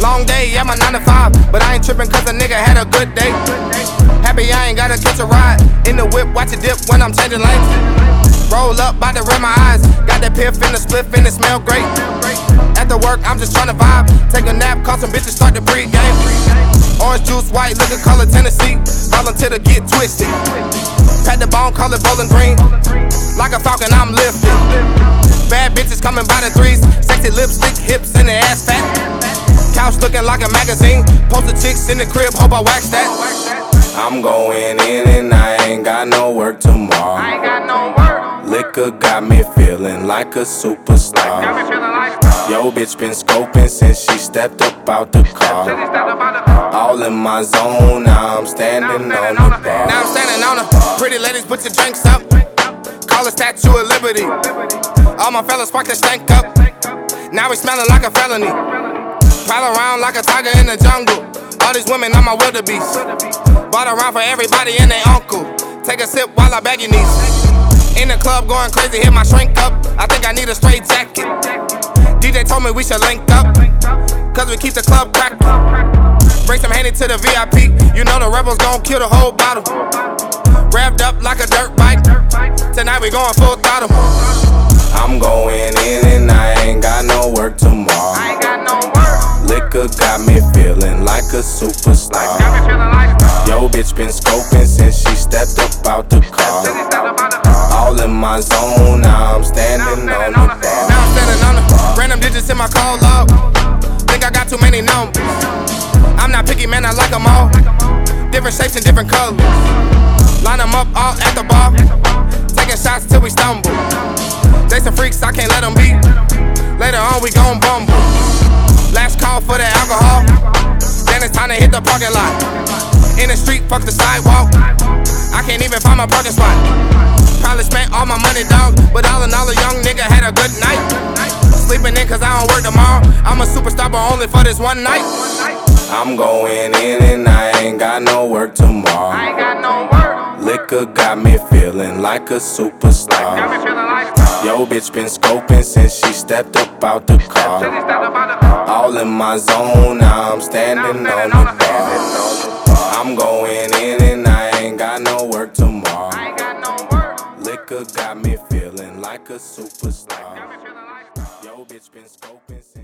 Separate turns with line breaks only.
Long day, yeah, my 9 to 5. But I ain't tripping cause a nigga had a good day. Happy I ain't gotta catch a ride. In the whip, watch it dip when I'm changing lanes. Roll up, bout to red my eyes. Got that piff in the spliff and it smell great. After work, I'm just tryna vibe. Take a nap, call some bitches, start the pre-game. Orange juice, white liquor, color Tennessee. Until the get twisted. Pat the bone, call it bowling green. Like a falcon, I'm lifted. Bad bitches coming by the threes. Sexy lipstick, hips, and the ass fat. Couch looking like a magazine. Post the chicks in the crib, hope I wax that.
I'm going in and I ain't got no work tomorrow.
I ain't got no work.
Liquor got me feeling like a superstar.
Got like
Yo, bitch been scoping since she stepped up out the car. All in my zone, now I'm standing on the
Now I'm
bar.
standing on her. Pretty ladies, put your drinks up. Call a statue of liberty. All my fellas spark the stank up. Now we smelling like a felony. Around like a tiger in the jungle. All these women on my wildebeest. Bought around for everybody and their uncle. Take a sip while I bag your knees. In the club going crazy, hit my shrink up. I think I need a straight jacket. DJ told me we should link up. Cause we keep the club cracked. Bring some handy to the VIP. You know the rebels gon' kill the whole bottle. Wrapped up like a dirt bike. Tonight we going full throttle.
I'm going in and I ain't got no work tomorrow.
Got
me feeling like a superstar. Yo, bitch been scoping since she stepped up out the car. All in my zone, now I'm standing on the
Now
bar.
I'm standing on the random digits in my call log. Think I got too many numbers. I'm not picky, man, I like them all. Different shapes and different colors. Line them up all at the bar. Taking shots till we stumble. They some freaks, I can't let them be. Later on, we gon' bumble. Time to hit the parking lot. In the street, fuck the sidewalk. I can't even find my parking spot. Probably spent all my money, dog. But all in all, a young nigga had a good night. Sleeping in cause I don't work tomorrow. I'm a superstar, but only for this one night.
I'm going in and I ain't got no work tomorrow.
ain't got no work.
Liquor got me feeling like a superstar. Yo, bitch been scoping since she stepped up out the car. All in my zone, now I'm standing on the bar. I'm going in and I ain't got no work tomorrow.
ain't got no work.
Liquor got me feeling like a superstar. Yo, bitch been scoping since